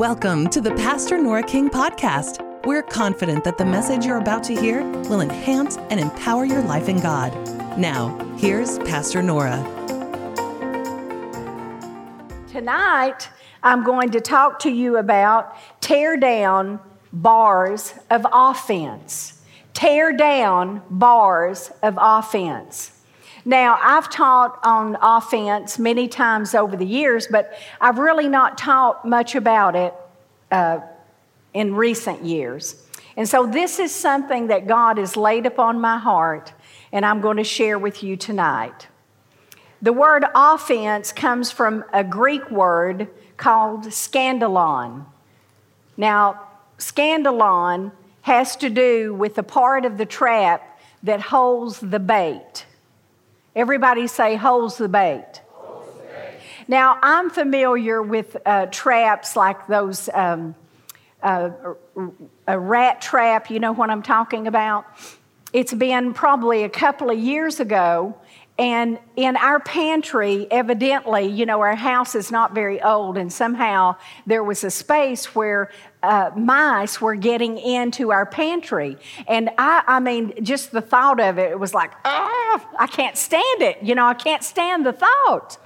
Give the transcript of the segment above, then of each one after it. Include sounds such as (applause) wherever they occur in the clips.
Welcome to the Pastor Nora King podcast. We're confident that the message you're about to hear will enhance and empower your life in God. Now, here's Pastor Nora. Tonight, I'm going to talk to you about tear down bars of offense. Tear down bars of offense. Now, I've taught on offense many times over the years, but I've really not taught much about it uh, in recent years. And so, this is something that God has laid upon my heart, and I'm going to share with you tonight. The word offense comes from a Greek word called scandalon. Now, scandalon has to do with the part of the trap that holds the bait. Everybody say, holds the bait. Now, I'm familiar with uh, traps like those, um, uh, a rat trap, you know what I'm talking about? It's been probably a couple of years ago, and in our pantry, evidently, you know, our house is not very old, and somehow there was a space where uh, mice were getting into our pantry. And I, I mean, just the thought of it, it was like, oh, I can't stand it. You know, I can't stand the thought.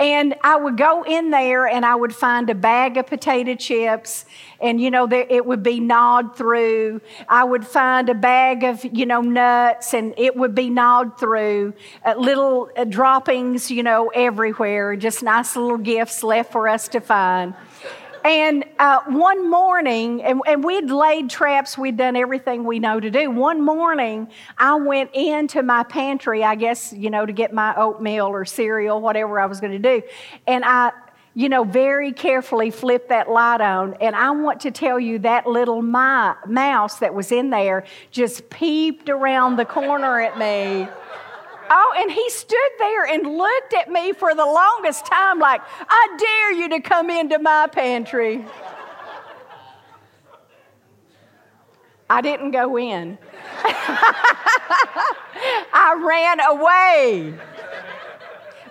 And I would go in there and I would find a bag of potato chips, and, you know, there, it would be gnawed through. I would find a bag of, you know, nuts, and it would be gnawed through. Uh, little uh, droppings, you know, everywhere, just nice little gifts left for us to find. And uh, one morning, and, and, we'd laid traps, we'd done everything we know to do. One morning, I went into my pantry, I guess, you know, to get my oatmeal or cereal, whatever I was going to do. And I, you know, very carefully flipped that light on. And I want to tell you that little my, mouse that was in there just peeped around the corner at me. Oh, and he stood there and looked at me for the longest time, like, I dare you to come into my pantry. I didn't go in. (laughs) I ran away.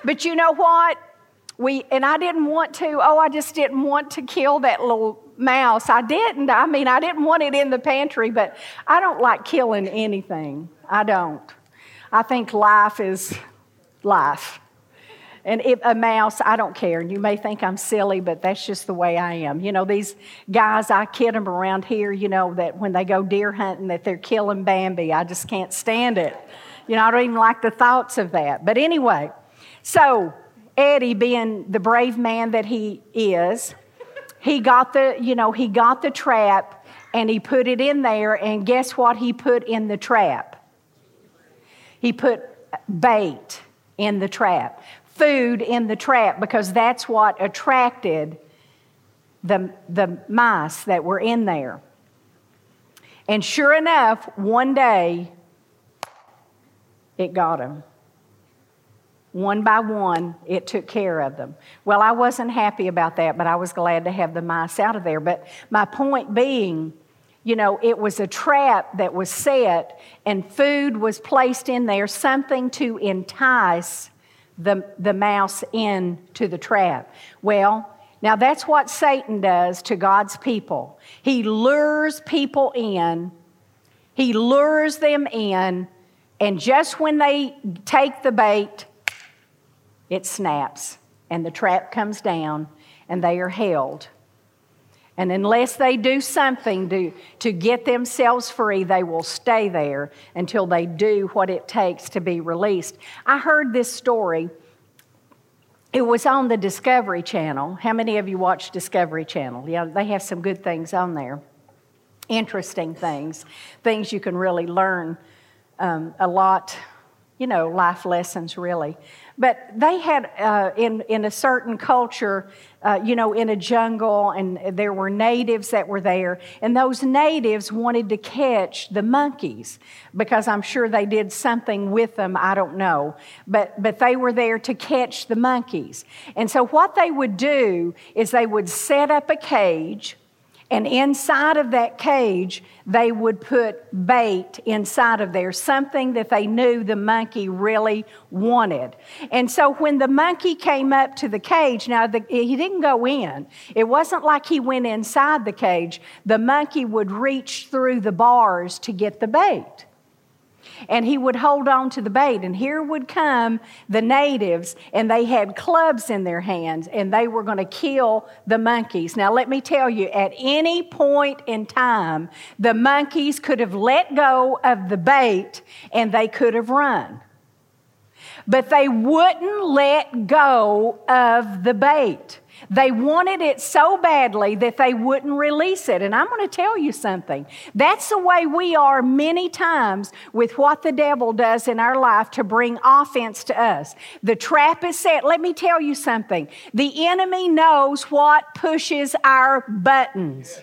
But you know what? We and I didn't want to. Oh, I just didn't want to kill that little mouse. I didn't. I mean, I didn't want it in the pantry, but I don't like killing anything. I don't. I think life is life. And if a mouse, I don't care. And you may think I'm silly, but that's just the way I am. You know, these guys, I kid them around here, you know, that when they go deer hunting, that they're killing Bambi. I just can't stand it. You know, I don't even like the thoughts of that. But anyway, so Eddie, being the brave man that he is, he got the, you know, he got the trap and he put it in there, and guess what he put in the trap? He put bait in the trap, food in the trap, because that's what attracted the, the mice that were in there. And sure enough, one day, it got them. One by one, it took care of them. Well, I wasn't happy about that, but I was glad to have the mice out of there. But my point being, you know, it was a trap that was set and food was placed in there, something to entice the, the mouse into the trap. Well, now that's what Satan does to God's people. He lures people in, he lures them in, and just when they take the bait, it snaps and the trap comes down and they are held. And unless they do something to, to get themselves free, they will stay there until they do what it takes to be released. I heard this story. It was on the Discovery Channel. How many of you watch Discovery Channel? Yeah, they have some good things on there. Interesting things, things you can really learn um, a lot, you know, life lessons, really. But they had, uh, in, in a certain culture, uh, you know, in a jungle, and there were natives that were there, and those natives wanted to catch the monkeys because I'm sure they did something with them, I don't know. But, but they were there to catch the monkeys. And so what they would do is they would set up a cage And inside of that cage, they would put bait inside of there, something that they knew the monkey really wanted. And so when the monkey came up to the cage, now the, he didn't go in. It wasn't like he went inside the cage. The monkey would reach through the bars to get the bait and he would hold on to the bait. And here would come the natives, and they had clubs in their hands, and they were going to kill the monkeys. Now, let me tell you, at any point in time, the monkeys could have let go of the bait and they could have run. But they wouldn't let go of the bait. They wanted it so badly that they wouldn't release it. And I'm going to tell you something. That's the way we are many times with what the devil does in our life to bring offense to us. The trap is set. Let me tell you something. The enemy knows what pushes our buttons.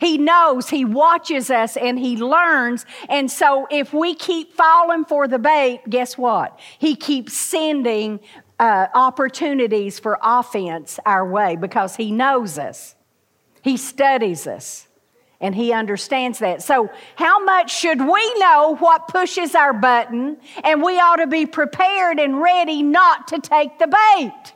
He knows, He watches us, and He learns. And so, if we keep falling for the bait, guess what? He keeps sending uh, opportunities for offense our way because He knows us, He studies us. And he understands that. So, how much should we know what pushes our button? And we ought to be prepared and ready not to take the bait.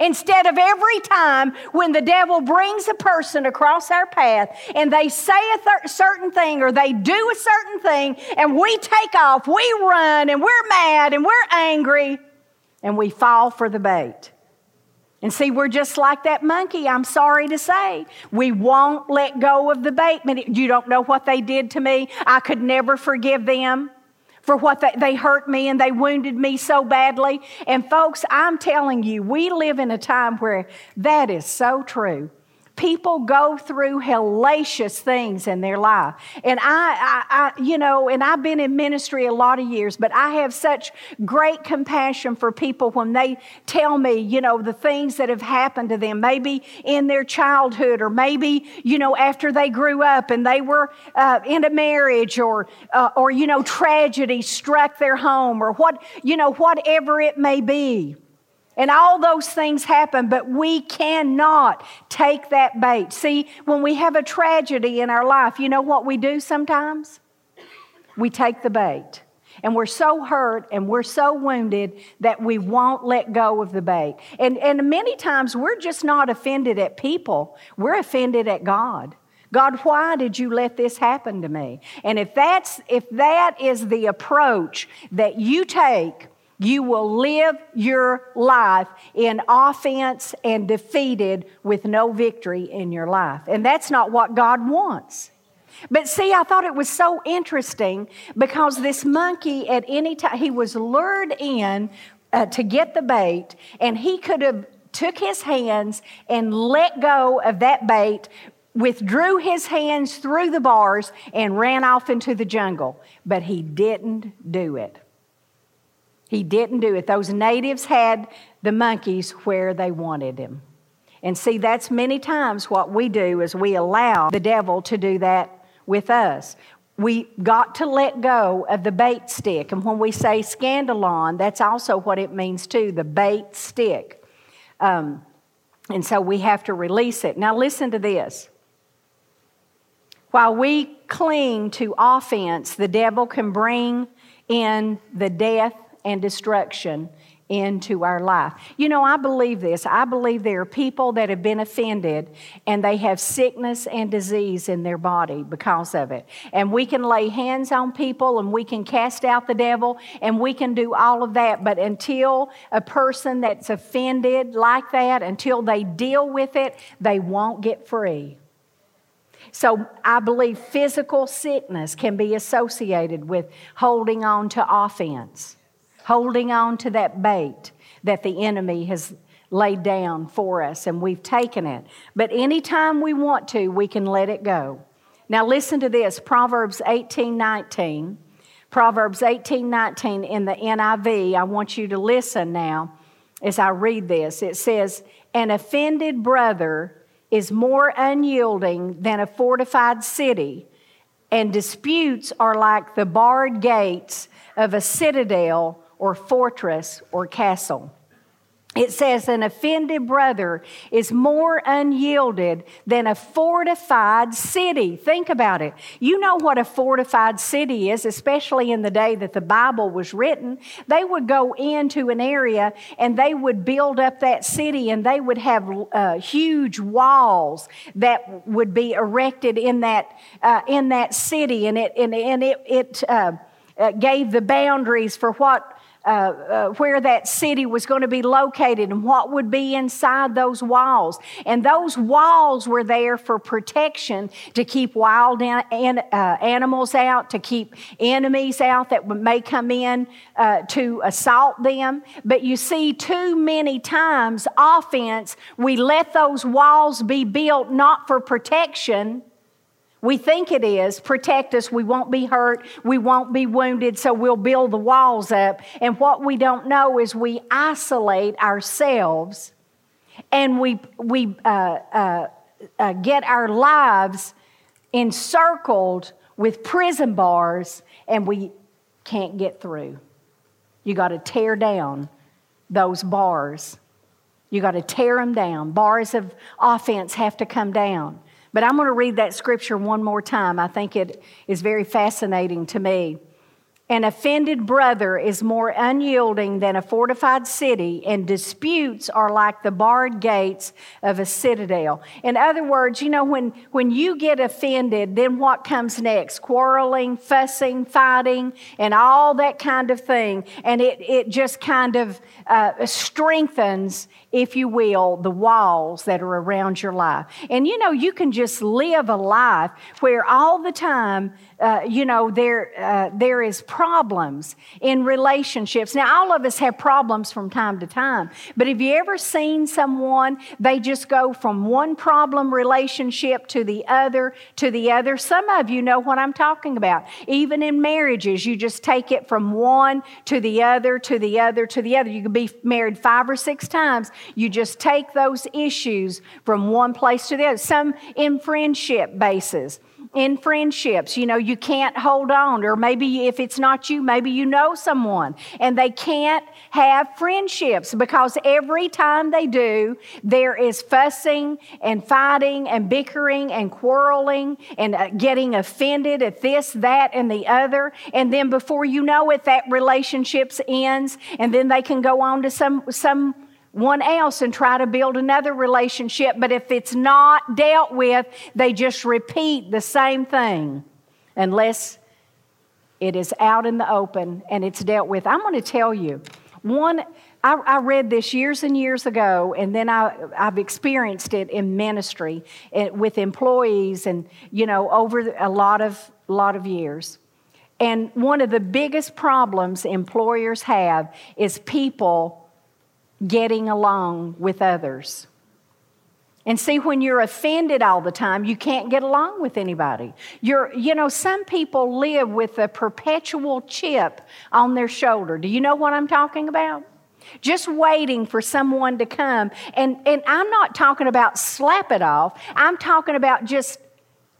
Instead of every time when the devil brings a person across our path and they say a th- certain thing or they do a certain thing and we take off, we run and we're mad and we're angry, and we fall for the bait. And see, we're just like that monkey, I'm sorry to say. We won't let go of the bait. You don't know what they did to me. I could never forgive them for what they, they hurt me and they wounded me so badly. And folks, I'm telling you, we live in a time where that is so true. People go through hellacious things in their life. And I, I, I, you know, and I've been in ministry a lot of years, but I have such great compassion for people when they tell me, you know, the things that have happened to them, maybe in their childhood or maybe, you know, after they grew up and they were uh, in a marriage or, uh, or, you know, tragedy struck their home or what, you know, whatever it may be. And all those things happen, but we cannot take that bait. See, when we have a tragedy in our life, you know what we do sometimes? We take the bait. And we're so hurt and we're so wounded that we won't let go of the bait. And, and many times we're just not offended at people, we're offended at God. God, why did you let this happen to me? And if that's if that is the approach that you take you will live your life in offense and defeated with no victory in your life. And that's not what God wants. But see, I thought it was so interesting because this monkey, at any time, he was lured in uh, to get the bait, and he could have took his hands and let go of that bait, withdrew his hands through the bars, and ran off into the jungle. But he didn't do it. He didn't do it. Those natives had the monkeys where they wanted them. And see, that's many times what we do is we allow the devil to do that with us. We got to let go of the bait stick. And when we say scandalon, that's also what it means too the bait stick. Um, and so we have to release it. Now, listen to this. While we cling to offense, the devil can bring in the death and destruction into our life. You know, I believe this. I believe there are people that have been offended and they have sickness and disease in their body because of it. And we can lay hands on people and we can cast out the devil and we can do all of that. But until a person that's offended like that, until they deal with it, they won't get free. So I believe physical sickness can be associated with holding on to offense holding on to that bait that the enemy has laid down for us and we've taken it. But anytime we want to, we can let it go. Now listen to this Proverbs 18 19. Proverbs 18 19 in the NIV. I want you to listen now as I read this. It says, An offended brother is more unyielding than a fortified city, and disputes are like the barred gates of a citadel or fortress or castle. it says an offended brother is more unyielded than a fortified city. Think about it. You know what a fortified city is, especially in the day that the Bible was written. They would go into an area and they would build up that city and they would have uh, huge walls that would be erected in that, uh, in that city. And it, and, and it, it uh, uh gave the boundaries for what uh, uh, where that city was going to be located and what would be inside those walls. And those walls were there for protection to keep wild an, an, uh, animals out, to keep enemies out that may come in uh, to assault them. But you see, too many times, offense, we let those walls be built not for protection we think it is. Protect us. We won't be hurt. We won't be wounded. So we'll build the walls up. And what we don't know is we isolate ourselves and we, we uh, uh, uh, get our lives encircled with prison bars and we can't get through. You got to tear down those bars. You got to tear them down. Bars of offense have to come down. But I'm going to read that scripture one more time. I think it is very fascinating to me. An offended brother is more unyielding than a fortified city, and disputes are like the barred gates of a citadel. In other words, you know, when, when you get offended, then what comes next? Quarreling, fussing, fighting, and all that kind of thing. And it, it just kind of uh, strengthens, if you will, the walls that are around your life. And you know, you can just live a life where all the time uh, you know, there, uh, there is problems in relationships. Now, all of us have problems from time to time, but have you ever seen someone, they just go from one problem relationship to the other, to the other? Some of you know what I'm talking about. Even in marriages, you just take it from one to the other, to the other, to the other. You could be married five or six times. You just take those issues from one place to the other. Some in friendship basis in friendships. You know, you can't hold on, or maybe if it's not you, maybe you know someone, and they can't have friendships because every time they do, there is fussing and fighting and bickering and quarreling and uh, getting offended at this, that, and the other. And then before you know it, that relationship ends, and then they can go on to some some one else and try to build another relationship. But if it's not dealt with, they just repeat the same thing unless it is out in the open and it's dealt with. I'm going to tell you, one, I, I read this years and years ago, and then I, I've experienced it in ministry eh, with employees and, you know, over a lot of, lot of years. And one of the biggest problems employers have is people getting along with others. And see, when you're offended all the time, you can't get along with anybody. You're, you know, some people live with a perpetual chip on their shoulder. Do you know what I'm talking about? Just waiting for someone to come. And, and I'm not talking about slap it off, I'm talking about just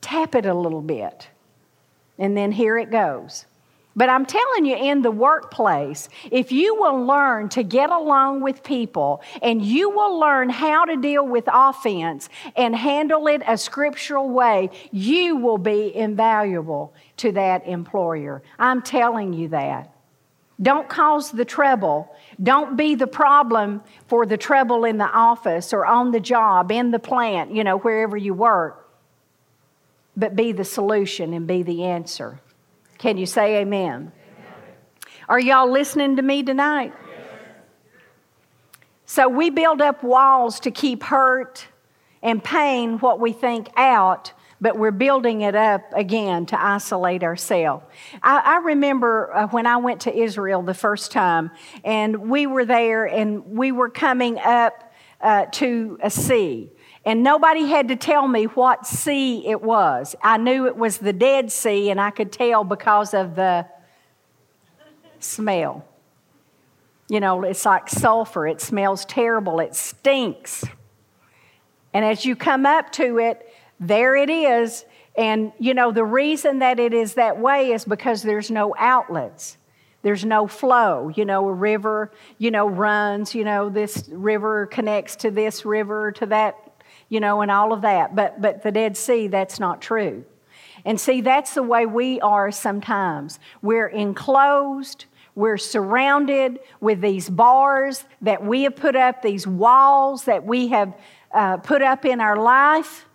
tap it a little bit. And then here it goes. But I'm telling you, in the workplace, if you will learn to get along with people and you will learn how to deal with offense and handle it a scriptural way, you will be invaluable to that employer. I'm telling you that. Don't cause the trouble. Don't be the problem for the trouble in the office or on the job, in the plant, you know, wherever you work. But be the solution and be the answer. Can you say amen? amen. Are y'all listening to me tonight? Yes. So we build up walls to keep hurt and pain, what we think, out, but we're building it up again to isolate ourselves. I, I, remember uh, when I went to Israel the first time, and we were there and we were coming up uh, to a sea. And nobody had to tell me what sea it was. I knew it was the Dead Sea, and I could tell because of the smell. You know, it's like sulfur, it smells terrible, it stinks. And as you come up to it, there it is. And, you know, the reason that it is that way is because there's no outlets. there's no flow. You know, a river, you know, runs, you know, this river connects to this river, to that, you know, and all of that. But, but the Dead Sea, that's not true. And see, that's the way we are sometimes. We're enclosed, we're surrounded with these bars that we have put up, these walls that we have uh, put up in our life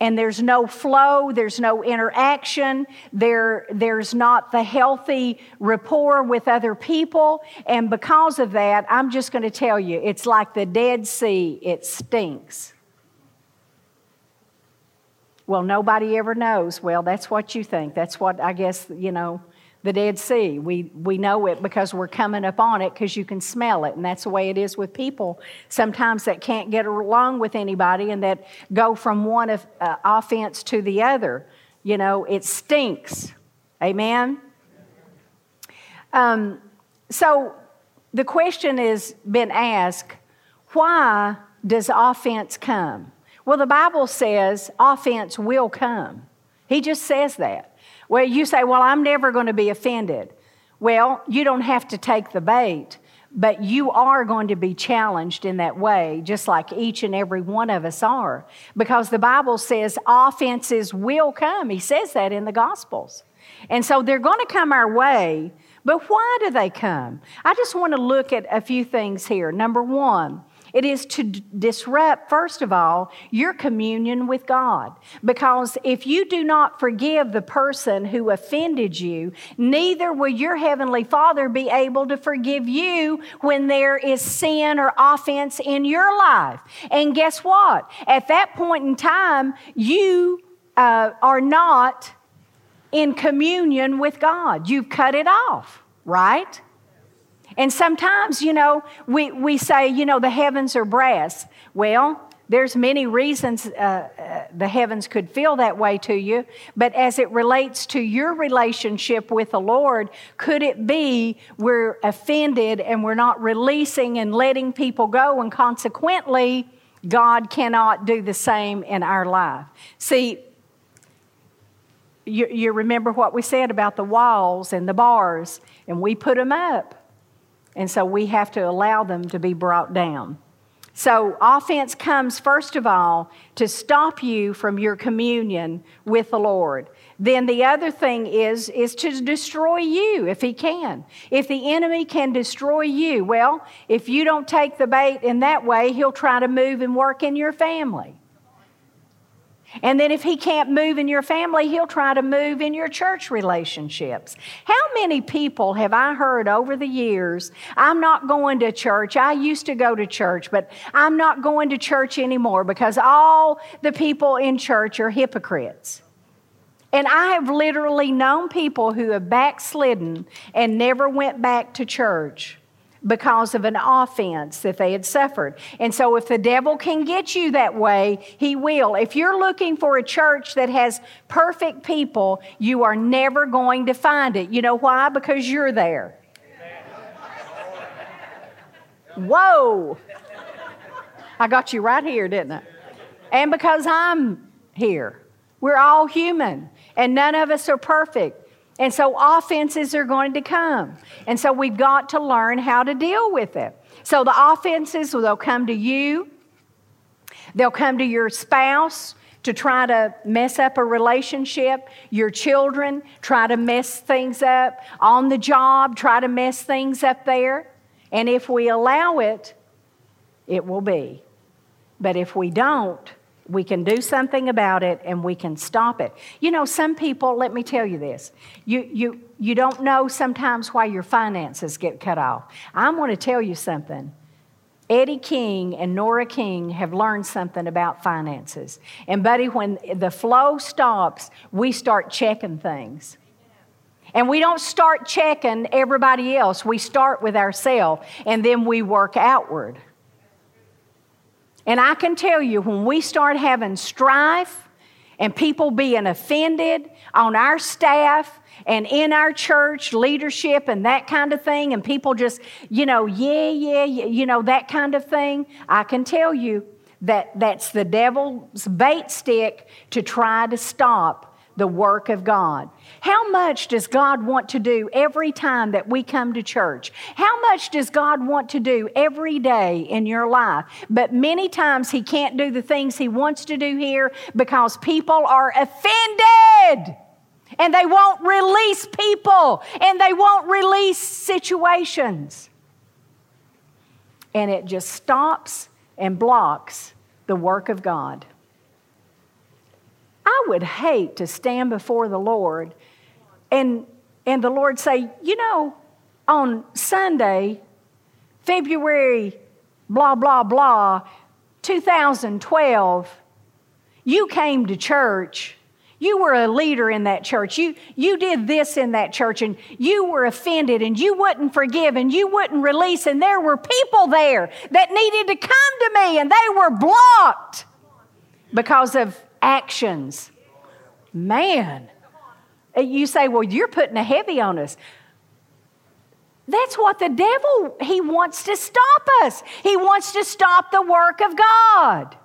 and there's no flow, there's no interaction, there, there's not the healthy rapport with other people. And because of that, I'm just going to tell you, it's like the Dead Sea, it stinks. Well, nobody ever knows. Well, that's what you think. That's what I guess, you know, the Dead Sea. We, we know it because we're coming up on it because you can smell it. And that's the way it is with people sometimes that can't get along with anybody and that go from one of, uh, offense to the other. You know, it stinks. Amen? Um, so the question has been asked why does offense come? Well, the Bible says offense will come. He just says that. Well, you say, Well, I'm never going to be offended. Well, you don't have to take the bait, but you are going to be challenged in that way, just like each and every one of us are. Because the Bible says offenses will come. He says that in the Gospels. And so they're going to come our way, but why do they come? I just want to look at a few things here. Number one, it is to d- disrupt, first of all, your communion with God. Because if you do not forgive the person who offended you, neither will your heavenly Father be able to forgive you when there is sin or offense in your life. And guess what? At that point in time, you uh, are not in communion with God. You've cut it off, right? And sometimes, you know, we, we say, you know, the heavens are brass. Well, there's many reasons uh, uh, the heavens could feel that way to you, but as it relates to your relationship with the Lord, could it be we're offended and we're not releasing and letting people go, and consequently, God cannot do the same in our life? See, you, you remember what we said about the walls and the bars, and we put them up. And so we have to allow them to be brought down. So, offense comes first of all to stop you from your communion with the Lord. Then the other thing is is to destroy you if he can. If the enemy can destroy you, well, if you don't take the bait in that way, he'll try to move and work in your family. And then if he can't move in your family, he'll try to move in your church relationships. How many people have I heard over the years, I'm not going to church. I used to go to church, but I'm not going to church anymore because all the people in church are hypocrites. And I have literally known people who have backslidden and never went back to church because of an offense that they had suffered. And so, if the devil can get you that way, he will. If you're looking for a church that has perfect people, you are never going to find it. You know why? Because you're there. Whoa! I got you right here, didn't I? And because I'm here. We're all human, and none of us are perfect. And so offenses are going to come. And so we've got to learn how to deal with it. So the offenses, they'll come to you, they'll come to your spouse to try to mess up a relationship, your children try to mess things up, on the job, try to mess things up there. And if we allow it, it will be. But if we don't, we can do something about it and we can stop it. You know, some people, let me tell you this, you, you, you don't know sometimes why your finances get cut off. I'm going to tell you something. Eddie King and Nora King have learned something about finances. And, buddy, when the flow stops, we start checking things. And we don't start checking everybody else, we start with ourselves and then we work outward. And I can tell you, when we start having strife and people being offended on our staff and in our church leadership and that kind of thing, and people just, you know, yeah, yeah, you know, that kind of thing, I can tell you that that's the devil's bait stick to try to stop the work of God. How much does God want to do every time that we come to church? How much does God want to do every day in your life? But many times He can't do the things He wants to do here because people are offended and they won't release people and they won't release situations. And it just stops and blocks the work of God. I would hate to stand before the Lord and, and the Lord say, you know, on Sunday, February, blah, blah, blah, 2012, you came to church. You were a leader in that church. You, you did this in that church, and you were offended, and you wouldn't forgive, and you wouldn't release. And there were people there that needed to come to me, and they were blocked because of actions. Man, you say, well, you're putting a heavy on us. That's what the devil, he wants to stop us. He wants to stop the work of God.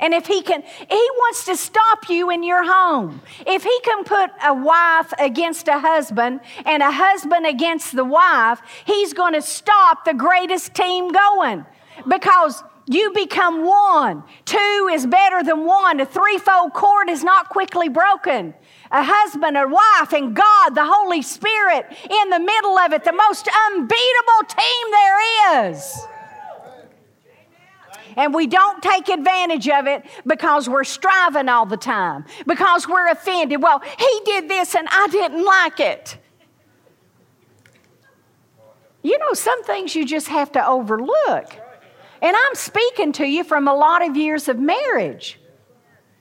And if he can, he wants to stop you in your home. If he can put a wife against a husband and a husband against the wife, he's going to stop the greatest team going because you become one. Two is better than one. A threefold cord is not quickly broken. A husband, a wife, and God, the Holy Spirit in the middle of it, the most unbeatable team there is. And we don't take advantage of it because we're striving all the time, because we're offended. Well, he did this and I didn't like it. You know, some things you just have to overlook. And I'm speaking to you from a lot of years of marriage.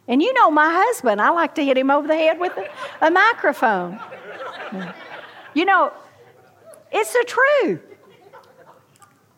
And you know my husband, I like to hit him over the head with a, a microphone. You know, it's the truth.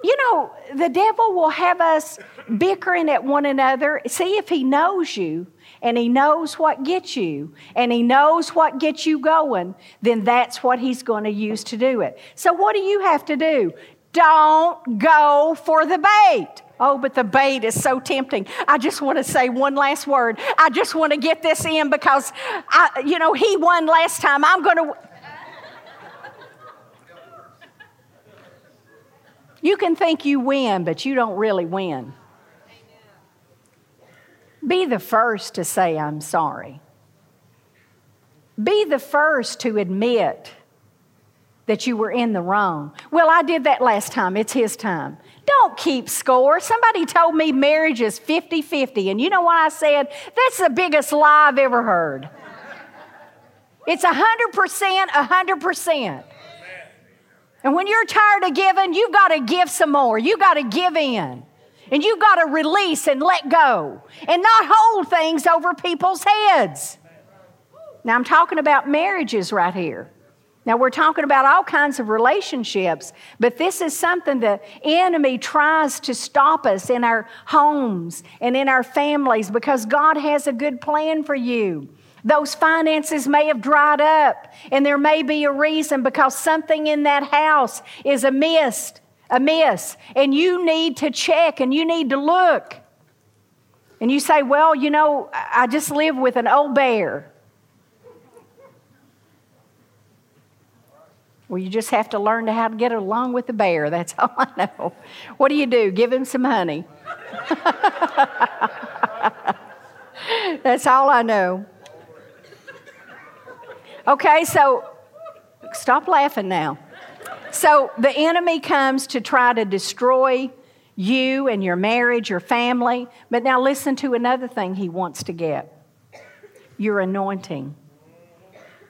You know, the devil will have us bickering at one another. See if he knows you and he knows what gets you and he knows what gets you going, then that's what he's going to use to do it. So, what do you have to do? Don't go for the bait. Oh, but the bait is so tempting. I just want to say one last word. I just want to get this in because, I, you know, he won last time. I'm going to. You can think you win, but you don't really win. Be the first to say, I'm sorry. Be the first to admit that you were in the wrong. Well, I did that last time. It's his time. Don't keep score. Somebody told me marriage is 50 50. And you know what I said? That's the biggest lie I've ever heard. It's 100%, 100%. And when you're tired of giving, you've got to give some more. You've got to give in. And you've got to release and let go and not hold things over people's heads. Now, I'm talking about marriages right here. Now, we're talking about all kinds of relationships, but this is something the enemy tries to stop us in our homes and in our families because God has a good plan for you. Those finances may have dried up, and there may be a reason because something in that house is amiss, amiss, and you need to check and you need to look. And you say, Well, you know, I just live with an old bear. Well, you just have to learn how to get along with the bear. That's (laughs) all I know. What do you do? Give him some honey. (laughs) That's all I know. Okay, so stop laughing now. So the enemy comes to try to destroy you and your marriage, your family. But now listen to another thing he wants to get your anointing.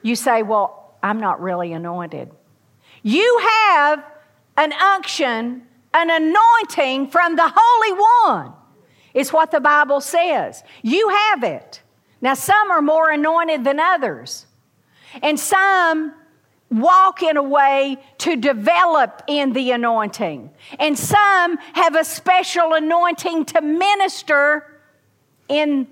You say, Well, I'm not really anointed. You have an unction, an anointing from the Holy One. It's what the Bible says. You have it. Now, some are more anointed than others, and some walk in a way to develop in the anointing, and some have a special anointing to minister in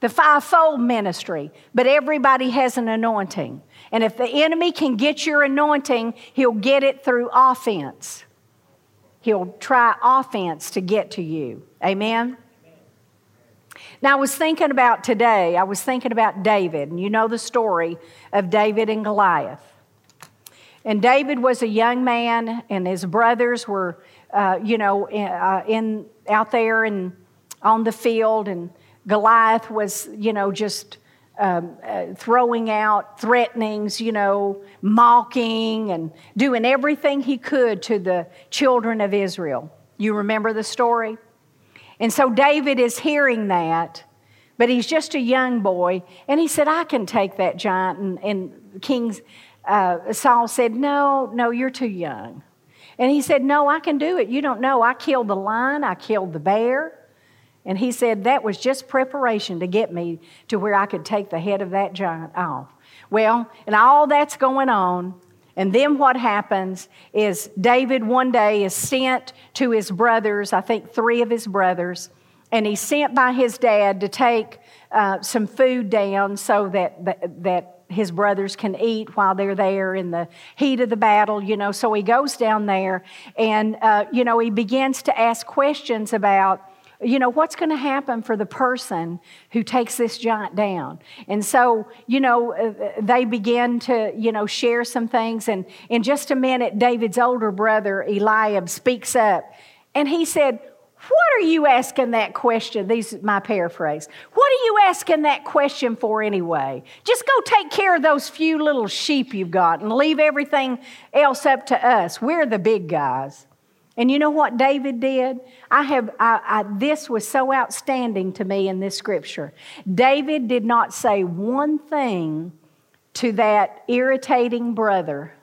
the fivefold ministry, but everybody has an anointing. And if the enemy can get your anointing, he'll get it through offense. He'll try offense to get to you. Amen? Now, I was thinking about today, I was thinking about David, and you know the story of David and Goliath. And David was a young man, and his brothers were, uh, you know, in, uh, in, out there and on the field, and Goliath was, you know, just um, uh, throwing out threatenings, you know, mocking and doing everything he could to the children of Israel. You remember the story? And so David is hearing that, but he's just a young boy. And he said, I can take that giant. And, and King uh, Saul said, No, no, you're too young. And he said, No, I can do it. You don't know. I killed the lion, I killed the bear. And he said, That was just preparation to get me to where I could take the head of that giant off. Well, and all that's going on, and then what happens is David one day is sent to his brothers, I think three of his brothers, and he's sent by his dad to take uh, some food down so that, that, that his brothers can eat while they're there in the heat of the battle, you know. So he goes down there and, uh, you know, he begins to ask questions about you know, what's going to happen for the person who takes this giant down? And so, you know, uh, they begin to, you know, share some things. And in just a minute, David's older brother, Eliab, speaks up. And he said, What are you asking that question? These my paraphrase. What are you asking that question for anyway? Just go take care of those few little sheep you've got and leave everything else up to us. We're the big guys. And you know what David did? I have I, I, this was so outstanding to me in this scripture. David did not say one thing to that irritating brother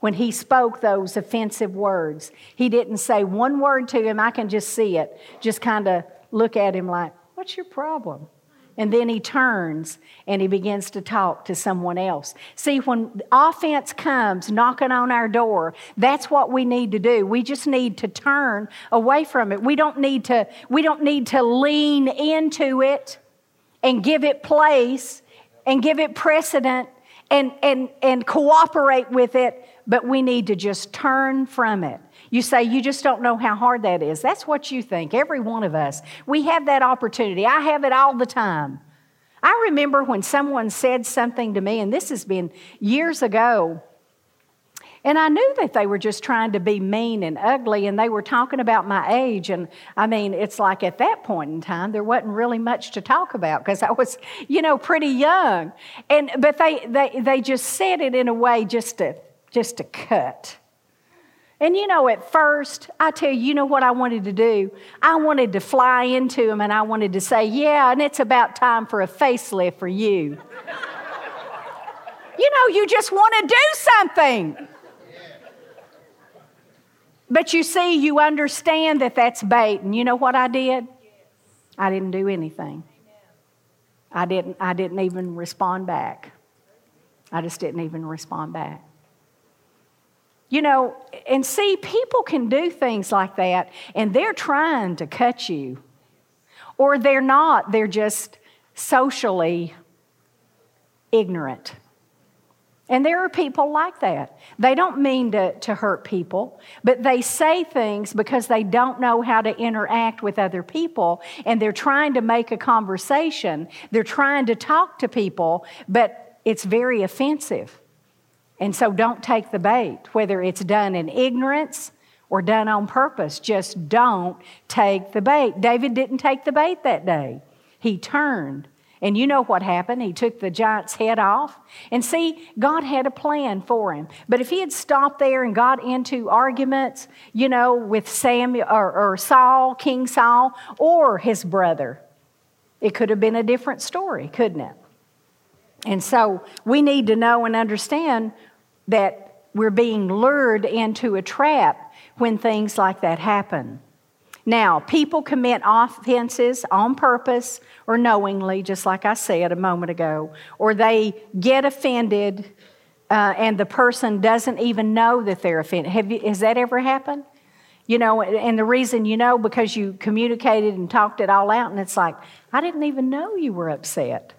when he spoke those offensive words. He didn't say one word to him. I can just see it. Just kind of look at him like, "What's your problem?" And then he turns and he begins to talk to someone else. See, when offense comes knocking on our door, that's what we need to do. We just need to turn away from it. We don't need to, we don't need to lean into it and give it place and give it precedent and, and, and cooperate with it, but we need to just turn from it. You say, you just don't know how hard that is. That's what you think, every one of us. We have that opportunity. I have it all the time. I remember when someone said something to me, and this has been years ago, and I knew that they were just trying to be mean and ugly, and they were talking about my age. And I mean, it's like at that point in time, there wasn't really much to talk about because I was, you know, pretty young. And but they they they just said it in a way just to just to cut. And you know, at first, I tell you, you know what I wanted to do? I wanted to fly into him and I wanted to say, Yeah, and it's about time for a facelift for you. (laughs) you know, you just want to do something. But you see, you understand that that's bait. And you know what I did? I didn't do anything. I didn't, I didn't even respond back. I just didn't even respond back. You know, and see, people can do things like that and they're trying to cut you. Or they're not, they're just socially ignorant. And there are people like that. They don't mean to, to hurt people, but they say things because they don't know how to interact with other people and they're trying to make a conversation. They're trying to talk to people, but it's very offensive. And so don't take the bait, whether it's done in ignorance or done on purpose. Just don't take the bait. David didn't take the bait that day, he turned. And you know what happened? He took the giant's head off. And see, God had a plan for him. But if he had stopped there and got into arguments, you know, with Samuel or, or Saul, King Saul, or his brother, it could have been a different story, couldn't it? And so we need to know and understand that we're being lured into a trap when things like that happen. Now, people commit offenses on purpose or knowingly, just like I said a moment ago, or they get offended uh, and the person doesn't even know that they're offended. Have you, has that ever happened? You know, and the reason you know because you communicated and talked it all out, and it's like, I didn't even know you were upset.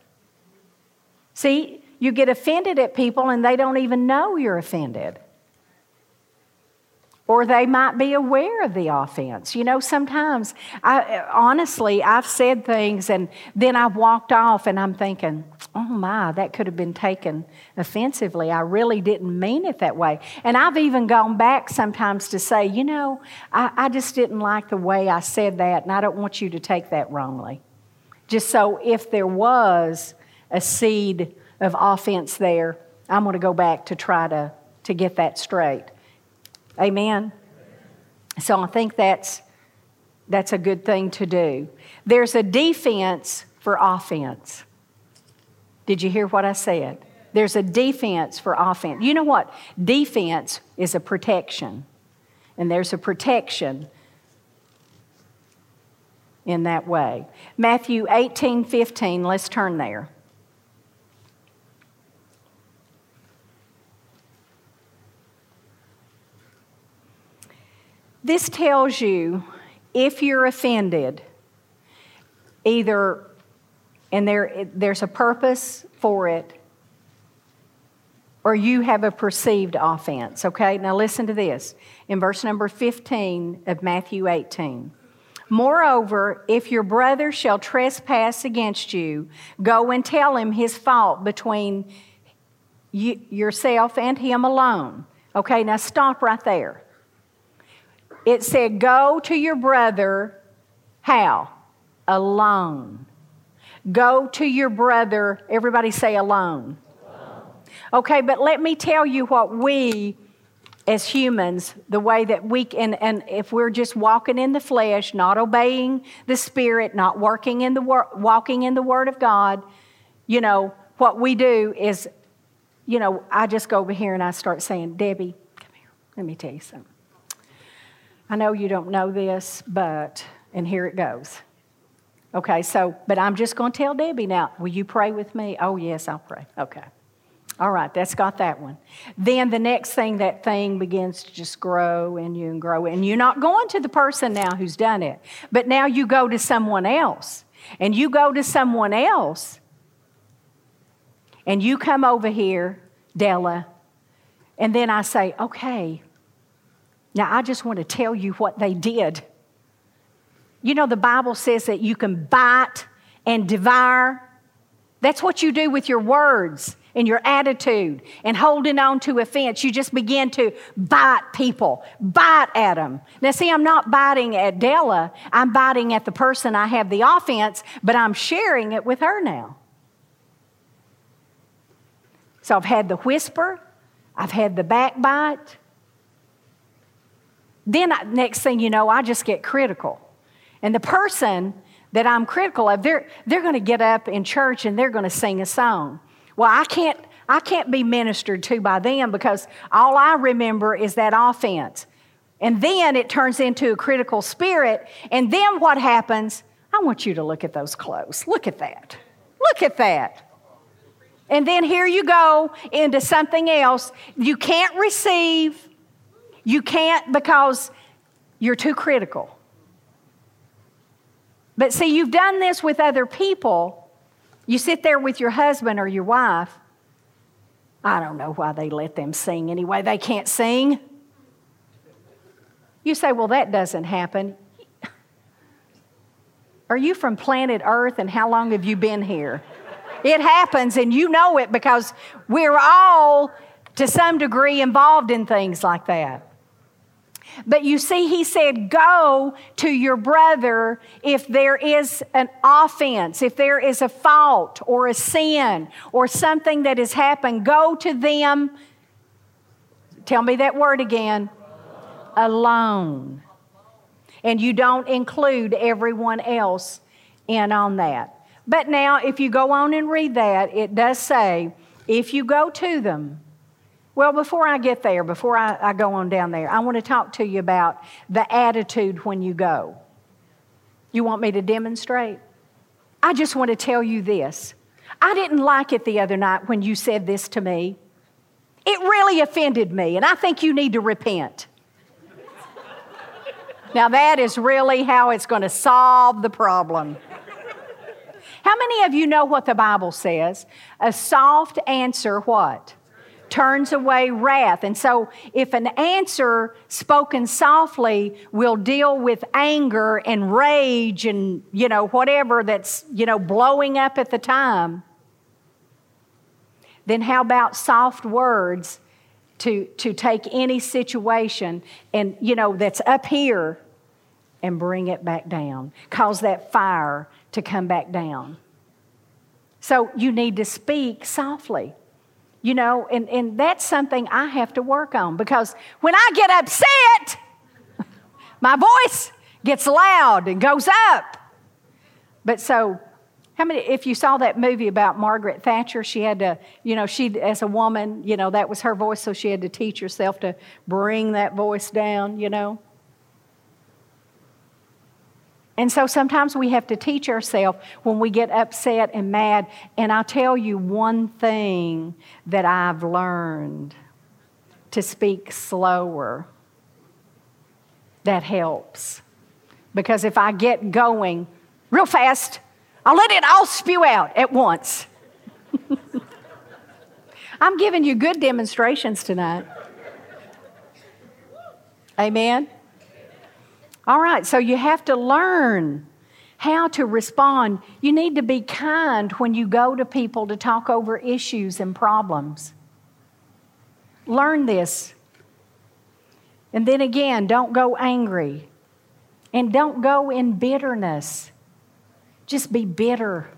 See, you get offended at people and they don't even know you're offended. or they might be aware of the offense. You know, sometimes, I, honestly, I've said things and then I've walked off and I'm thinking, oh my, that could have been taken offensively. I really didn't mean it that way. And I've even gone back sometimes to say, you know, I, I just didn't like the way I said that and I don't want you to take that wrongly. Just so if there was a seed of offense there, I'm going to go back to try to, to get that straight. Amen? So I think that's, that's a good thing to do. There's a defense for offense. Did you hear what I said? There's a defense for offense. You know what? Defense is a protection, and there's a protection in that way. Matthew 18 15, let's turn there. This tells you if you're offended, either, and there, there's a purpose for it, or you have a perceived offense, okay? Now listen to this in verse number 15 of Matthew 18. Moreover, if your brother shall trespass against you, go and tell him his fault between you, yourself and him alone. Okay, now stop right there. It said, Go to your brother, how? Alone. Go to your brother, everybody say alone. Okay, but let me tell you what we as humans, the way that we can, and if we're just walking in the flesh, not obeying the Spirit, not working in the wor- walking in the Word of God, you know, what we do is, you know, I just go over here and I start saying, Debbie, come here, let me tell you something. I know you don't know this, but, and here it goes. Okay, so, but I'm just going to tell Debbie now, will you pray with me? Oh, yes, I'll pray. Okay. All right, that's got that one. Then the next thing, that thing begins to just grow and you and grow. And you're not going to the person now who's done it, but now you go to someone else. And you go to someone else, and you come over here, Della, and then I say, okay, now, I just want to tell you what they did. You know, the Bible says that you can bite and devour. That's what you do with your words and your attitude and holding on to offense. You just begin to bite people, bite at them. Now, see, I'm not biting at Della, I'm biting at the person I have the offense, but I'm sharing it with her now. So I've had the whisper, I've had the backbite, then next thing you know, I just get critical. And the person that I'm critical of, they're, they're going to get up in church and they're going to sing a song. Well, I can't, I can't be ministered to by them because all I remember is that offense. And then it turns into a critical spirit. And then what happens? I want you to look at those clothes. Look at that. Look at that. And then here you go into something else. You can't receive you can't because you're too critical. But see, you've done this with other people. You sit there with your husband or your wife. I don't know why they let them sing anyway. They can't sing. You say, well, that doesn't happen. Are you from planet Earth and how long have you been here? It happens and you know it because we're all to some degree involved in things like that. But you see, he said, Go to your brother if there is an offense, if there is a fault or a sin or something that has happened. Go to them. Tell me that word again alone. And you don't include everyone else in on that. But now, if you go on and read that, it does say, if you go to them, well, before I get there, before I, I go on down there, I want to talk to you about the attitude when you go. You want me to demonstrate? I just want to tell you this. I didn't like it the other night when you said this to me. It really offended me, and I think you need to repent. now, that is really how it's going to solve the problem. How many of you know what the Bible says? A soft answer, what? Turns away wrath. And so, if an answer spoken softly will deal with anger and rage and, you know, whatever that's, you know, blowing up at the time, then how about soft words to, to take any situation and, you know, that's up here and bring it back down, cause that fire to come back down. So you need to speak softly. You know, and, and that's something I have to work on because when I get upset, (laughs) my voice gets loud and goes up. But so, how many, if you saw that movie about Margaret Thatcher, she had to, you know, she, as a woman, you know, that was her voice, so she had to teach herself to bring that voice down, you know. And so sometimes we have to teach ourselves when we get upset and mad. And I'll tell you one thing that I've learned to speak slower. That helps. Because if I get going real fast, I'll let it all spew out at once. (laughs) I'm giving you good demonstrations tonight. Amen. All right, so you have to learn how to respond. You need to be kind when you go to people to talk over issues and problems. Learn this. And then again, don't go angry. And don't go in bitterness. Just be bitter.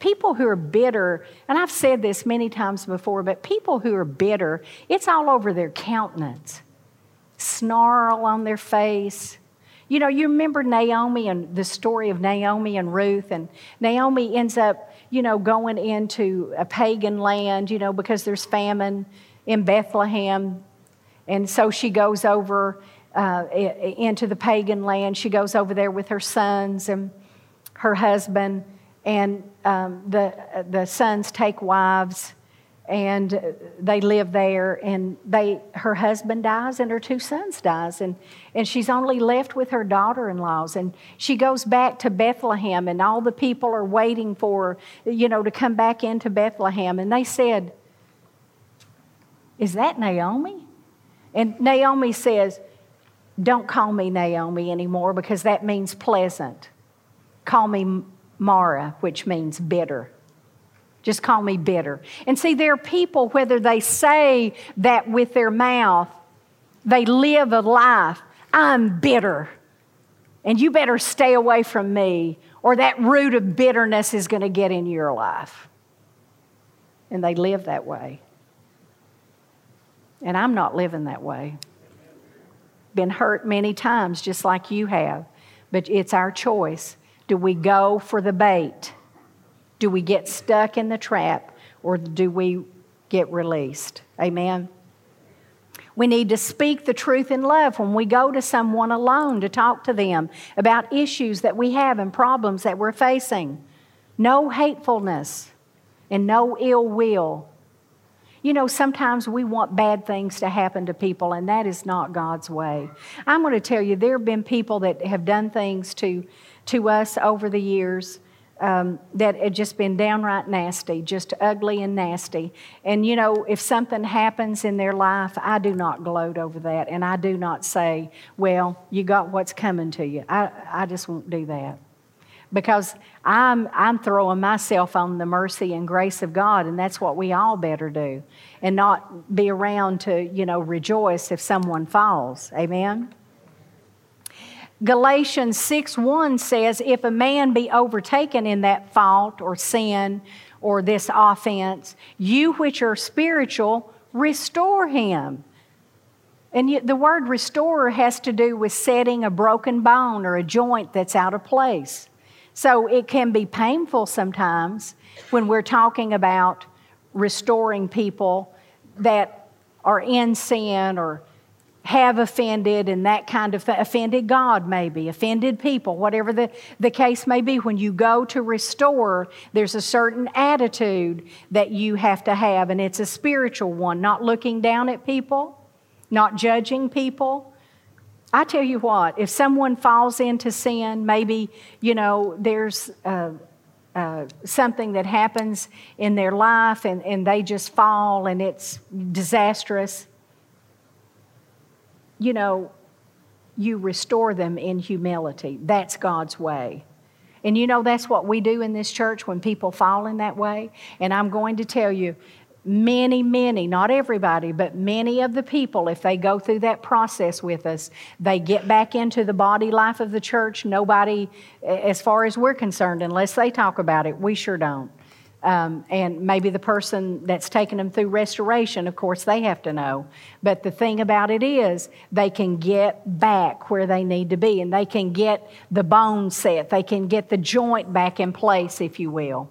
People who are bitter, and I've said this many times before, but people who are bitter, it's all over their countenance snarl on their face. You know, you remember Naomi and the story of Naomi and Ruth, and Naomi ends up, you know, going into a pagan land, you know, because there's famine in Bethlehem. And so she goes over uh, into the pagan land. She goes over there with her sons and her husband, and um, the, the sons take wives and they live there and they her husband dies and her two sons dies and, and she's only left with her daughter-in-laws and she goes back to bethlehem and all the people are waiting for her you know to come back into bethlehem and they said is that naomi? And naomi says don't call me naomi anymore because that means pleasant. Call me mara which means bitter just call me bitter. And see, there are people, whether they say that with their mouth, they live a life, I'm bitter. And you better stay away from me, or that root of bitterness is going to get in your life. And they live that way. And I'm not living that way. Been hurt many times, just like you have. But it's our choice. Do we go for the bait? Do we get stuck in the trap or do we get released? Amen. We need to speak the truth in love when we go to someone alone to talk to them about issues that we have and problems that we're facing. No hatefulness and no ill will. You know, sometimes we want bad things to happen to people, and that is not God's way. I'm going to tell you, there have been people that have done things to, to us over the years um, that had just been downright nasty, just ugly and nasty. And you know, if something happens in their life, I do not gloat over that. And I do not say, well, you got what's coming to you. I, I just won't do that. Because I'm, I'm throwing myself on the mercy and grace of God, and that's what we all better do. And not be around to, you know, rejoice if someone falls. Amen? Galatians 6 1 says, If a man be overtaken in that fault or sin or this offense, you which are spiritual, restore him. And the word restore has to do with setting a broken bone or a joint that's out of place. So it can be painful sometimes when we're talking about restoring people that are in sin or have offended and that kind of offended God, maybe, offended people, whatever the, the case may be. When you go to restore, there's a certain attitude that you have to have, and it's a spiritual one, not looking down at people, not judging people. I tell you what, if someone falls into sin, maybe, you know, there's. Uh, uh, something that happens in their life and, and they just fall and it's disastrous, you know, you restore them in humility. That's God's way. And you know, that's what we do in this church when people fall in that way. And I'm going to tell you, many, many, not everybody, but many of the people, if they go through that process with us, they get back into the body life of the church. Nobody, as far as we're concerned, unless they talk about it, we sure don't. Um, and maybe the person that's taking them through restoration, of course, they have to know. But the thing about it is, they can get back where they need to be, and they can get the bone set, they can get the joint back in place, if you will,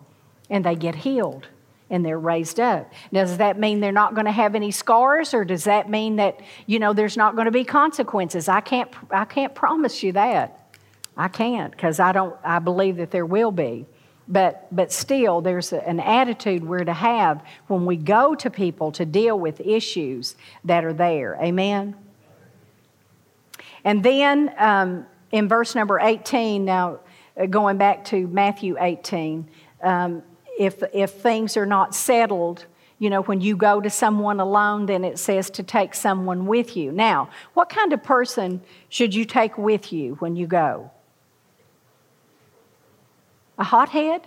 and they get healed and they're raised up. Does that mean they're not going to have any scars, or does that mean that you know there's not going to be consequences? I can't. I can't promise you that. I can't because I don't. I believe that there will be. But, but still, there's an attitude we're to have when we go to people to deal with issues that are there. Amen? And then um, in verse number 18, now uh, going back to Matthew 18, um, if, if things are not settled, you know, when you go to someone alone, then it says to take someone with you. Now, what kind of person should you take with you when you go? A hothead?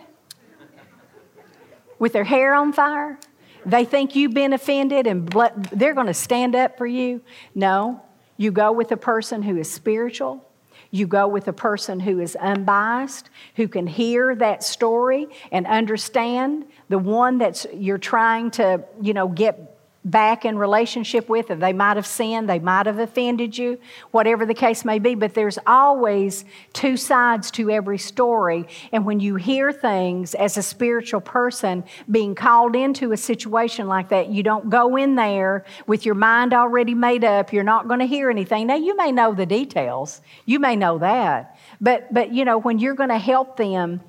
With their hair on fire? They think you've been offended and they're going to stand up for you? No. You go with a person who is spiritual. You go with a person who is unbiased, who can hear that story and understand the one that you're trying to, you know, get back in relationship with, they might have sinned, they might have offended you, whatever the case may be. But there's always two sides to every story. And when you hear things as a spiritual person being called into a situation like that, you don't go in there with your mind already made up. You're not going to hear anything. Now, you may know the details, you may know that. But, but you know, when you're going to help them,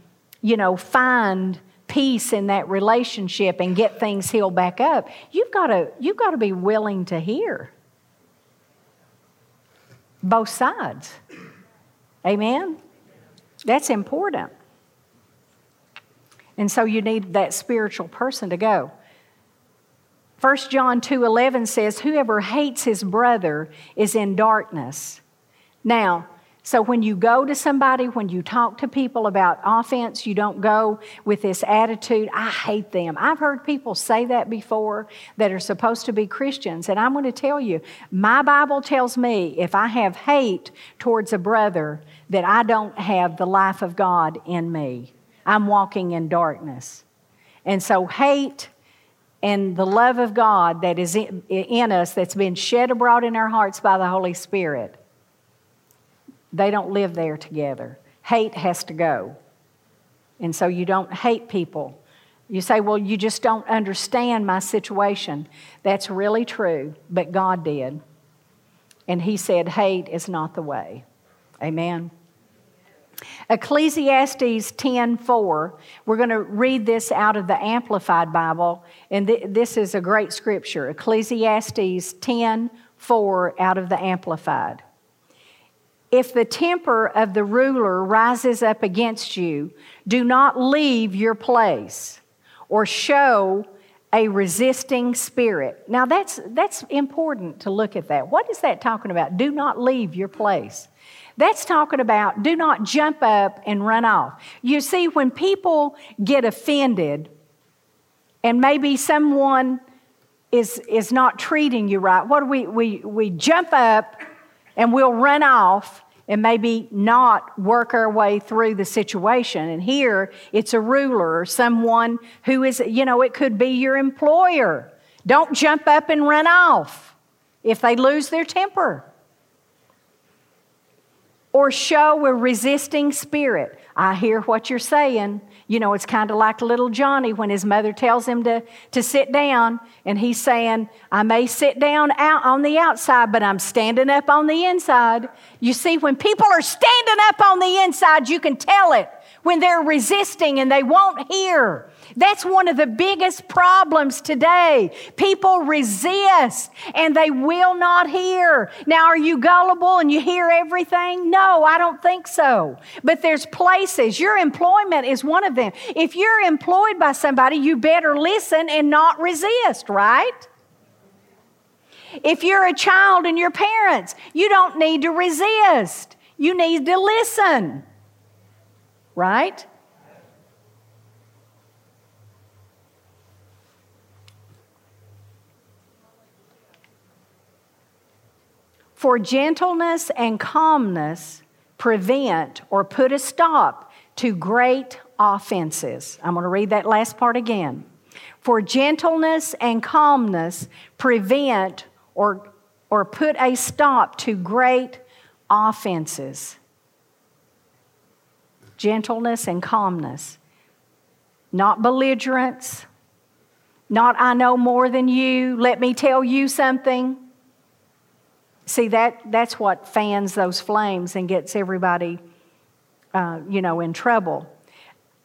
you know, find peace in that relationship and get things healed back up, you've got to, you've got to be willing to hear both sides. Amen? That's important. And so you need that spiritual person to go. 1 John 2:11 says whoever hates his brother is in darkness. Now, so when you go to somebody, when you talk to people about offense, you don't go with this attitude, I hate them. I've heard people say that before that are supposed to be Christians. And I'm going to tell you, my Bible tells me if I have hate towards a brother, that I don't have the life of God in me. I'm walking in darkness. And so hate and the love of God that is in, us, that's been shed abroad in our hearts by the Holy Spirit, they don't live there together. Hate has to go. And so you don't hate people. You say, well, you just don't understand my situation. That's really true, but God did. And He said, hate is not the way. Amen. Ecclesiastes 10:4. We're going to read this out of the Amplified Bible, and th- this is a great scripture. Ecclesiastes 10:4 out of the Amplified. If the temper of the ruler rises up against you, do not leave your place or show a resisting spirit. Now that's that's important to look at that. What is that talking about? Do not leave your place. That's talking about do not jump up and run off. You see when people get offended and maybe someone is is not treating you right, what do we we we jump up and we'll run off and maybe not work our way through the situation. And here it's a ruler or someone who is, you know, it could be your employer. Don't jump up and run off if they lose their temper. Or show a resisting spirit. I hear what you're saying, you know, it's kind of like little Johnny when his mother tells him to, to sit down, and he's saying, I may sit down out on the outside, but I'm standing up on the inside. You see, when people are standing up on the inside, you can tell it when they're resisting and they won't hear. That's one of the biggest problems today. People resist and they will not hear. Now, are you gullible and you hear everything? No, I don't think so. But there's places, your employment is one of them. If you're employed by somebody, you better listen and not resist, right? If you're a child and your parents, you don't need to resist. You need to listen, right? For gentleness and calmness prevent or put a stop to great offenses. I'm going to read that last part again. For gentleness and calmness prevent or, or put a stop to great offenses. Gentleness and calmness. Not belligerence. Not, I know more than you. Let me tell you something. See, that, that's what fans those flames and gets everybody, uh, you know, in trouble.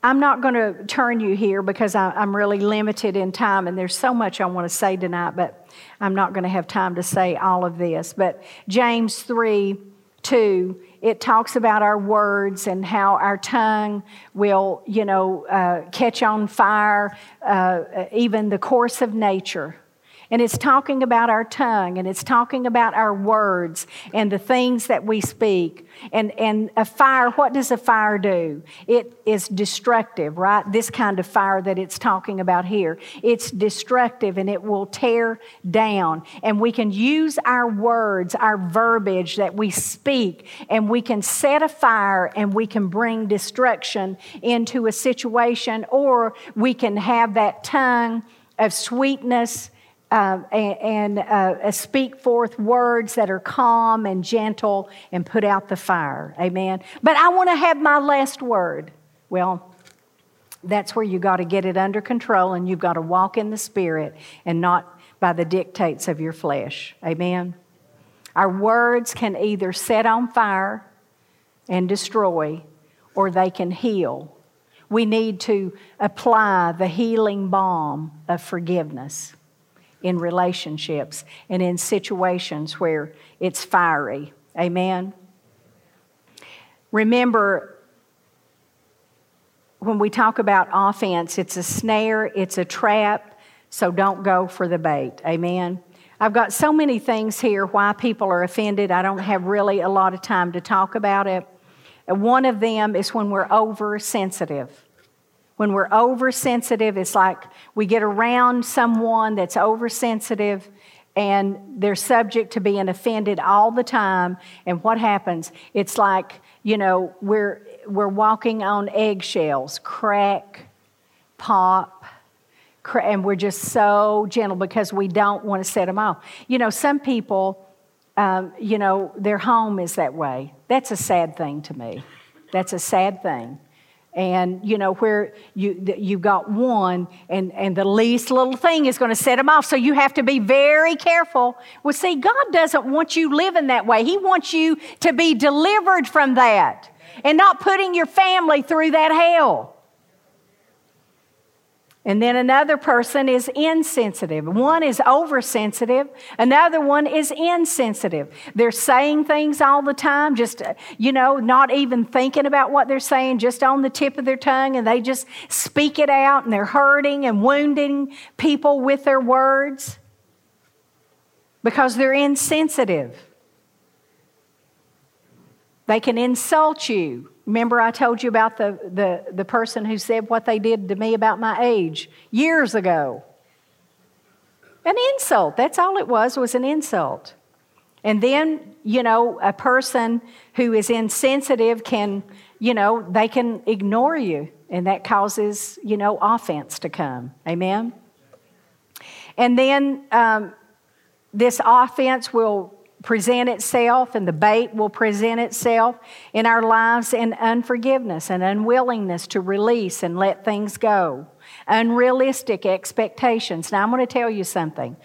I'm not going to turn you here because I, I'm really limited in time, and there's so much I want to say tonight, but I'm not going to have time to say all of this. But James 3 2, it talks about our words and how our tongue will, you know, uh, catch on fire, uh, even the course of nature. And it's talking about our tongue and it's talking about our words and the things that we speak. And, and a fire, what does a fire do? It is destructive, right? This kind of fire that it's talking about here. It's destructive and it will tear down. And we can use our words, our verbiage that we speak, and we can set a fire and we can bring destruction into a situation, or we can have that tongue of sweetness uh, and, and uh, speak forth words that are calm and gentle and put out the fire. Amen. But I want to have my last word. Well, that's where you got to get it under control and you've got to walk in the Spirit and not by the dictates of your flesh. Amen. Our words can either set on fire and destroy, or they can heal. We need to apply the healing balm of forgiveness in relationships and in situations where it's fiery. Amen. Remember, when we talk about offense, it's a snare, it's a trap, so don't go for the bait. Amen. I've got so many things here why people are offended. I don't have really a lot of time to talk about it. One of them is when we're oversensitive. When we're oversensitive, it's like we get around someone that's oversensitive and they're subject to being offended all the time. And what happens? It's like, you know, we're, we're walking on eggshells, crack, pop, and we're just so gentle because we don't want to set them off. You know, some people, um, you know, their home is that way. That's a sad thing to me. That's a sad thing and you know where you you've got one and and the least little thing is going to set them off. So you have to be very careful well see god doesn't want you living that way. He wants you to be delivered from that and not putting your family through that hell and then another person is insensitive. One is oversensitive, another one is insensitive. They're saying things all the time, just, uh, you know, not even thinking about what they're saying, just on the tip of their tongue, and they just speak it out, and they're hurting and wounding people with their words because they're insensitive. They can insult you Remember, I told you about the, the, the person who said what they did to me about my age years ago. An insult. That's all it was, was an insult. And then, you know, a person who is insensitive can, you know, they can ignore you, and that causes, you know, offense to come. Amen? And then um, this offense will present itself and the bait will present itself in our lives in unforgiveness and unwillingness to release and let things go. Unrealistic expectations. Now, I'm going to tell you something.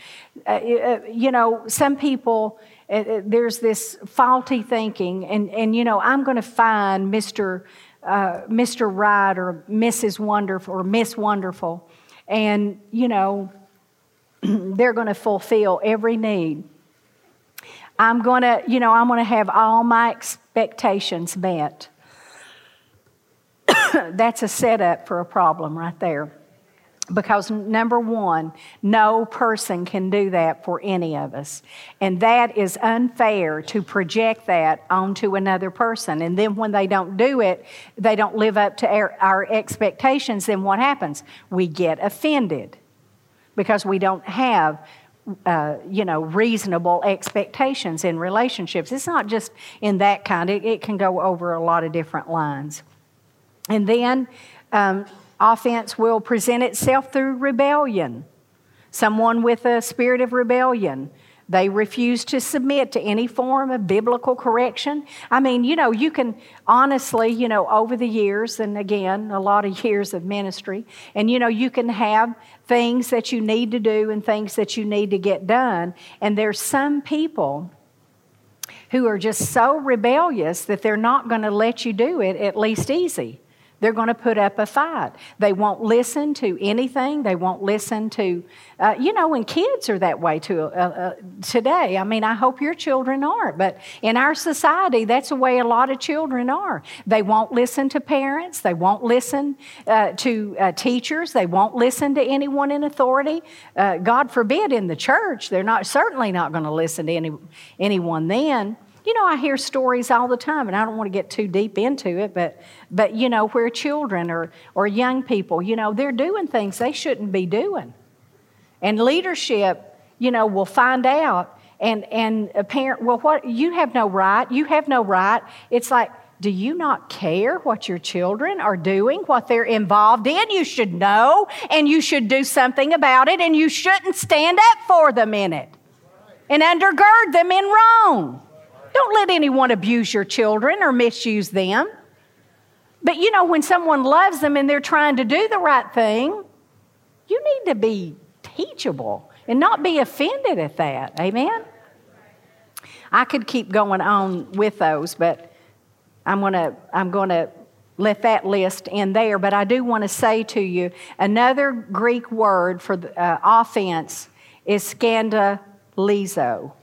Uh, uh you know, some people, uh, uh, there's this faulty thinking, and, and you know, I'm going to find Mr. uh, Mr. Right or Mrs. Wonderful or Miss Wonderful. And, you know, (clears throat) they're going to fulfill every need. I'm going to, you know, I'm going to have all my expectations met. (coughs) That's a setup for a problem right there. Because number one, no person can do that for any of us. And that is unfair to project that onto another person. And then when they don't do it, they don't live up to our, our expectations, then what happens? We get offended because we don't have uh, you know, reasonable expectations in relationships. It's not just in that kind, it, it can go over a lot of different lines. And then um, offense will present itself through rebellion. Someone with a spirit of rebellion they refuse to submit to any form of biblical correction. I mean, you know, you can honestly, you know, over the years, and again, a lot of (laughs) years of ministry, and you know, you can have things that you need to do and things that you need to get done. And there's some people who are just so rebellious that they're not going to let you do it at least easy. They're going to put up a fight. They won't listen to anything. They won't listen to, uh, you know, and kids are that way too uh, uh, today. I mean, I hope your children aren't, but in our society, that's the way a lot of children are. They won't listen to parents. They won't listen uh, to uh, teachers. They won't listen to anyone in authority. Uh, God forbid in the church, they're not certainly not going to listen to any, anyone then. You know, I hear stories all the time, and I don't want to get too deep into it, but, but you know, where children or, or young people, you know, they're doing things they shouldn't be doing. And leadership, you know, will find out, and, and a parent, well, what, you have no right, you have no right. It's like, do you not care what your children are doing, what they're involved in? You should know, and you should do something about it, and you shouldn't stand up for them in it and undergird them in wrong. Don't let anyone abuse your children or misuse them. But you know, when someone loves them and they're trying to do the right thing, you need to be teachable and not be offended at that. Amen? I could keep going on with those, but I'm going to I'm going to let that list in there. But I do want to say to you another Greek word for the, uh, offense is scandalizo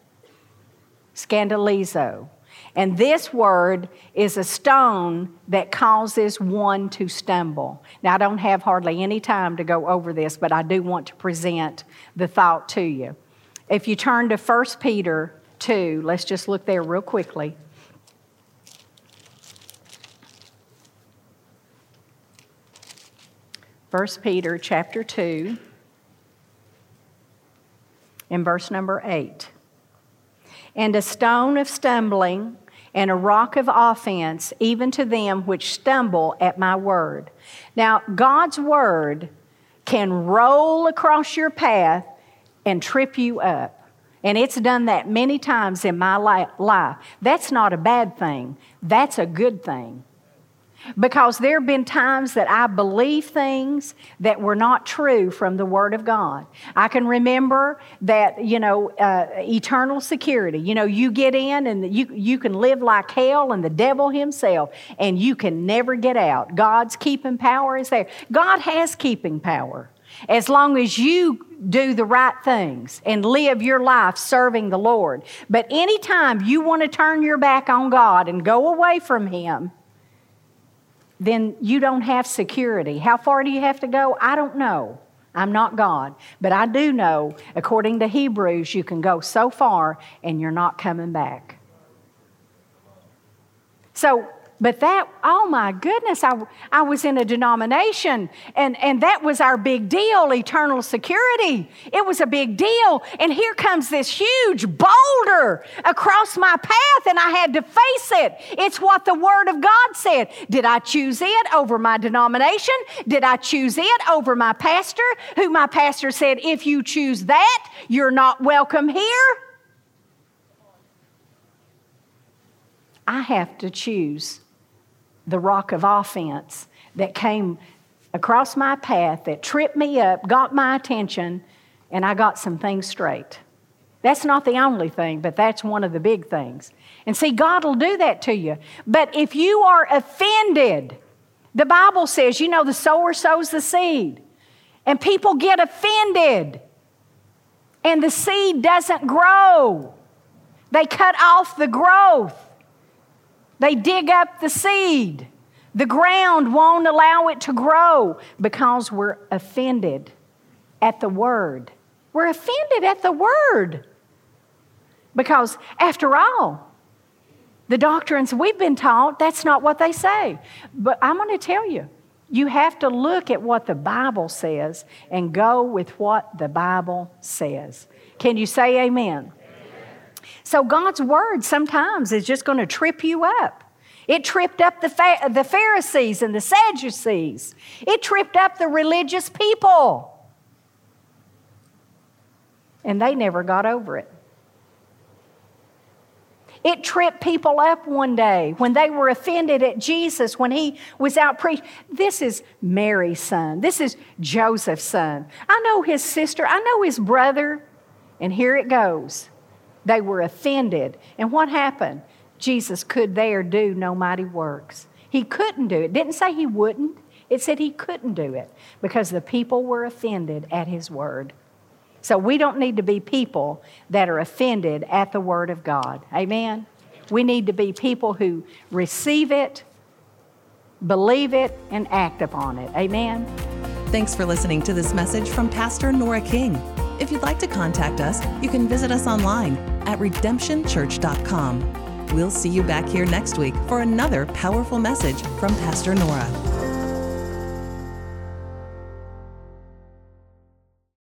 scandalizo. And this word is a stone that causes one to stumble. Now, I don't have hardly any time to go over this, but I do want to present the thought to you. If you turn to 1 Peter 2, let's just look there real quickly. First Peter chapter 2 in verse number 8 and a stone of stumbling and a rock of offense, even to them which stumble at my word. Now, God's word can roll across your path and trip you up. And it's done that many times in my life. That's not a bad thing, that's a good thing. Because there have been times that I believe things that were not true from the Word of God. I can remember that, you know, uh, eternal security. You know, you get in and you, you can live like hell and the devil himself, and you can never get out. God's keeping power is there. God has keeping power. As long as you do the right things and live your life serving the Lord. But anytime you want to turn your back on God and go away from Him, then you don't have security. How far do you have to go? I don't know. I'm not God. But I do know, according to Hebrews, you can go so far and you're not coming back. So but that, oh my goodness, I, I was in a denomination and, and that was our big deal, eternal security. It was a big deal. And here comes this huge boulder across my path and I had to face it. It's what the Word of God said. Did I choose it over my denomination? Did I choose it over my pastor, who my pastor said, if you choose that, you're not welcome here? I have to choose the rock of offense that came across my path that tripped me up, got my attention, and I got some things straight. That's not the only thing, but that's one of the big things. And see, God will do that to you. But if you are offended The Bible says, you know, the sower sows the seed, and people get offended, and the seed doesn't grow. They cut off the growth, they dig up the seed. The ground won't allow it to grow because we're offended at the word. We're offended at the word. Because, after all, the doctrines we've been taught, that's not what they say. But I'm going to tell you, you have to look at what the Bible says and go with what the Bible says. Can you say amen? So, God's word sometimes is just going to trip you up. It tripped up the, the Pharisees and the Sadducees, it tripped up the religious people. And they never got over it. It tripped people up one day when they were offended at Jesus when he was out preaching. This is Mary's son. This is Joseph's son. I know his sister. I know his brother. And here it goes. They were offended. And what happened? Jesus could there do no mighty works. He couldn't do it. didn't say he wouldn't, it said he couldn't do it because the people were offended at his word. So we don't need to be people that are offended at the Word of God. Amen? We need to be people who receive it, believe it, and act upon it. Amen? Thanks for listening to this message from Pastor Nora King. If you'd like to contact us, you can visit us online at redemptionchurch.com. We'll see you back here next week for another powerful message from Pastor Nora.